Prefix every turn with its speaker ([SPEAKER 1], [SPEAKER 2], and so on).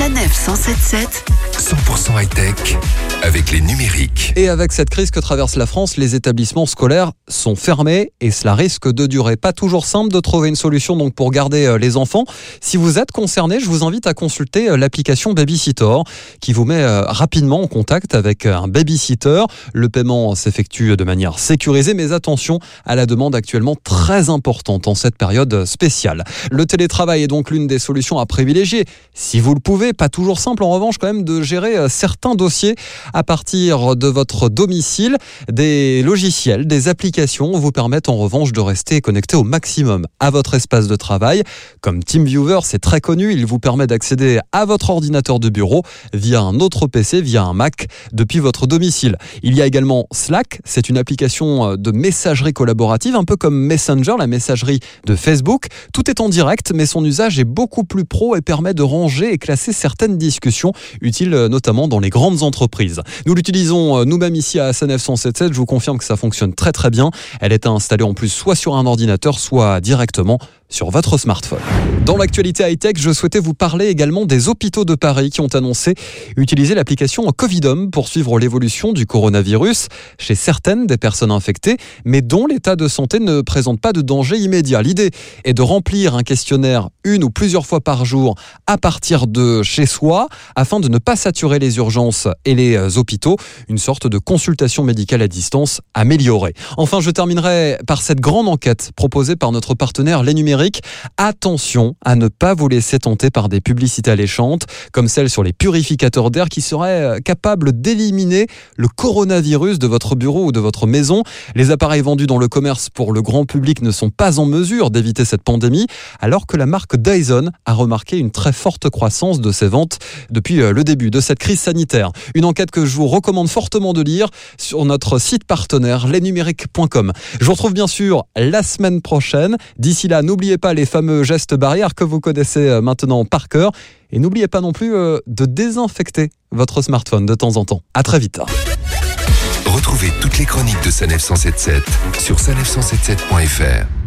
[SPEAKER 1] Sanef 177
[SPEAKER 2] 100% high-tech avec les numériques.
[SPEAKER 3] Et avec cette crise que traverse la France, les établissements scolaires sont fermés et cela risque de durer. Pas toujours simple de trouver une solution donc pour garder euh, les enfants. Si vous êtes concerné, je vous invite à consulter euh, l'application Babysitter qui vous met euh, rapidement en contact avec un babysitter. Le paiement s'effectue de manière sécurisée, mais attention à la demande actuellement très importante en cette période spéciale. Le télétravail est donc l'une des solutions à privilégier. Si vous le pouvez, pas toujours simple en revanche quand même de gérer certains dossiers à partir de votre domicile. Des logiciels, des applications vous permettent en revanche de rester connecté au maximum à votre espace de travail. Comme TeamViewer, c'est très connu, il vous permet d'accéder à votre ordinateur de bureau via un autre PC, via un Mac, depuis votre domicile. Il y a également Slack, c'est une application de messagerie collaborative, un peu comme Messenger, la messagerie de Facebook. Tout est en direct, mais son usage est beaucoup plus pro et permet de ranger et classer certaines discussions utiles notamment dans les grandes entreprises. Nous l'utilisons euh, nous-mêmes ici à SNF 177. Je vous confirme que ça fonctionne très très bien. Elle est installée en plus soit sur un ordinateur, soit directement sur votre smartphone. Dans l'actualité high-tech, je souhaitais vous parler également des hôpitaux de Paris qui ont annoncé utiliser l'application Covidom pour suivre l'évolution du coronavirus chez certaines des personnes infectées, mais dont l'état de santé ne présente pas de danger immédiat. L'idée est de remplir un questionnaire une ou plusieurs fois par jour à partir de chez soi afin de ne pas saturer les urgences et les hôpitaux, une sorte de consultation médicale à distance améliorée. Enfin, je terminerai par cette grande enquête proposée par notre partenaire Les Attention à ne pas vous laisser tenter par des publicités alléchantes, comme celle sur les purificateurs d'air qui seraient euh, capables d'éliminer le coronavirus de votre bureau ou de votre maison. Les appareils vendus dans le commerce pour le grand public ne sont pas en mesure d'éviter cette pandémie, alors que la marque Dyson a remarqué une très forte croissance de ses ventes depuis euh, le début de cette crise sanitaire. Une enquête que je vous recommande fortement de lire sur notre site partenaire lesnumériques.com. Je vous retrouve bien sûr la semaine prochaine. D'ici là, n'oubliez pas les fameux gestes barrières que vous connaissez euh, maintenant par cœur. Et n'oubliez pas non plus euh, de désinfecter votre smartphone de temps en temps. À très vite.
[SPEAKER 2] Retrouvez toutes les chroniques de Sanef 177 sur sanef177.fr.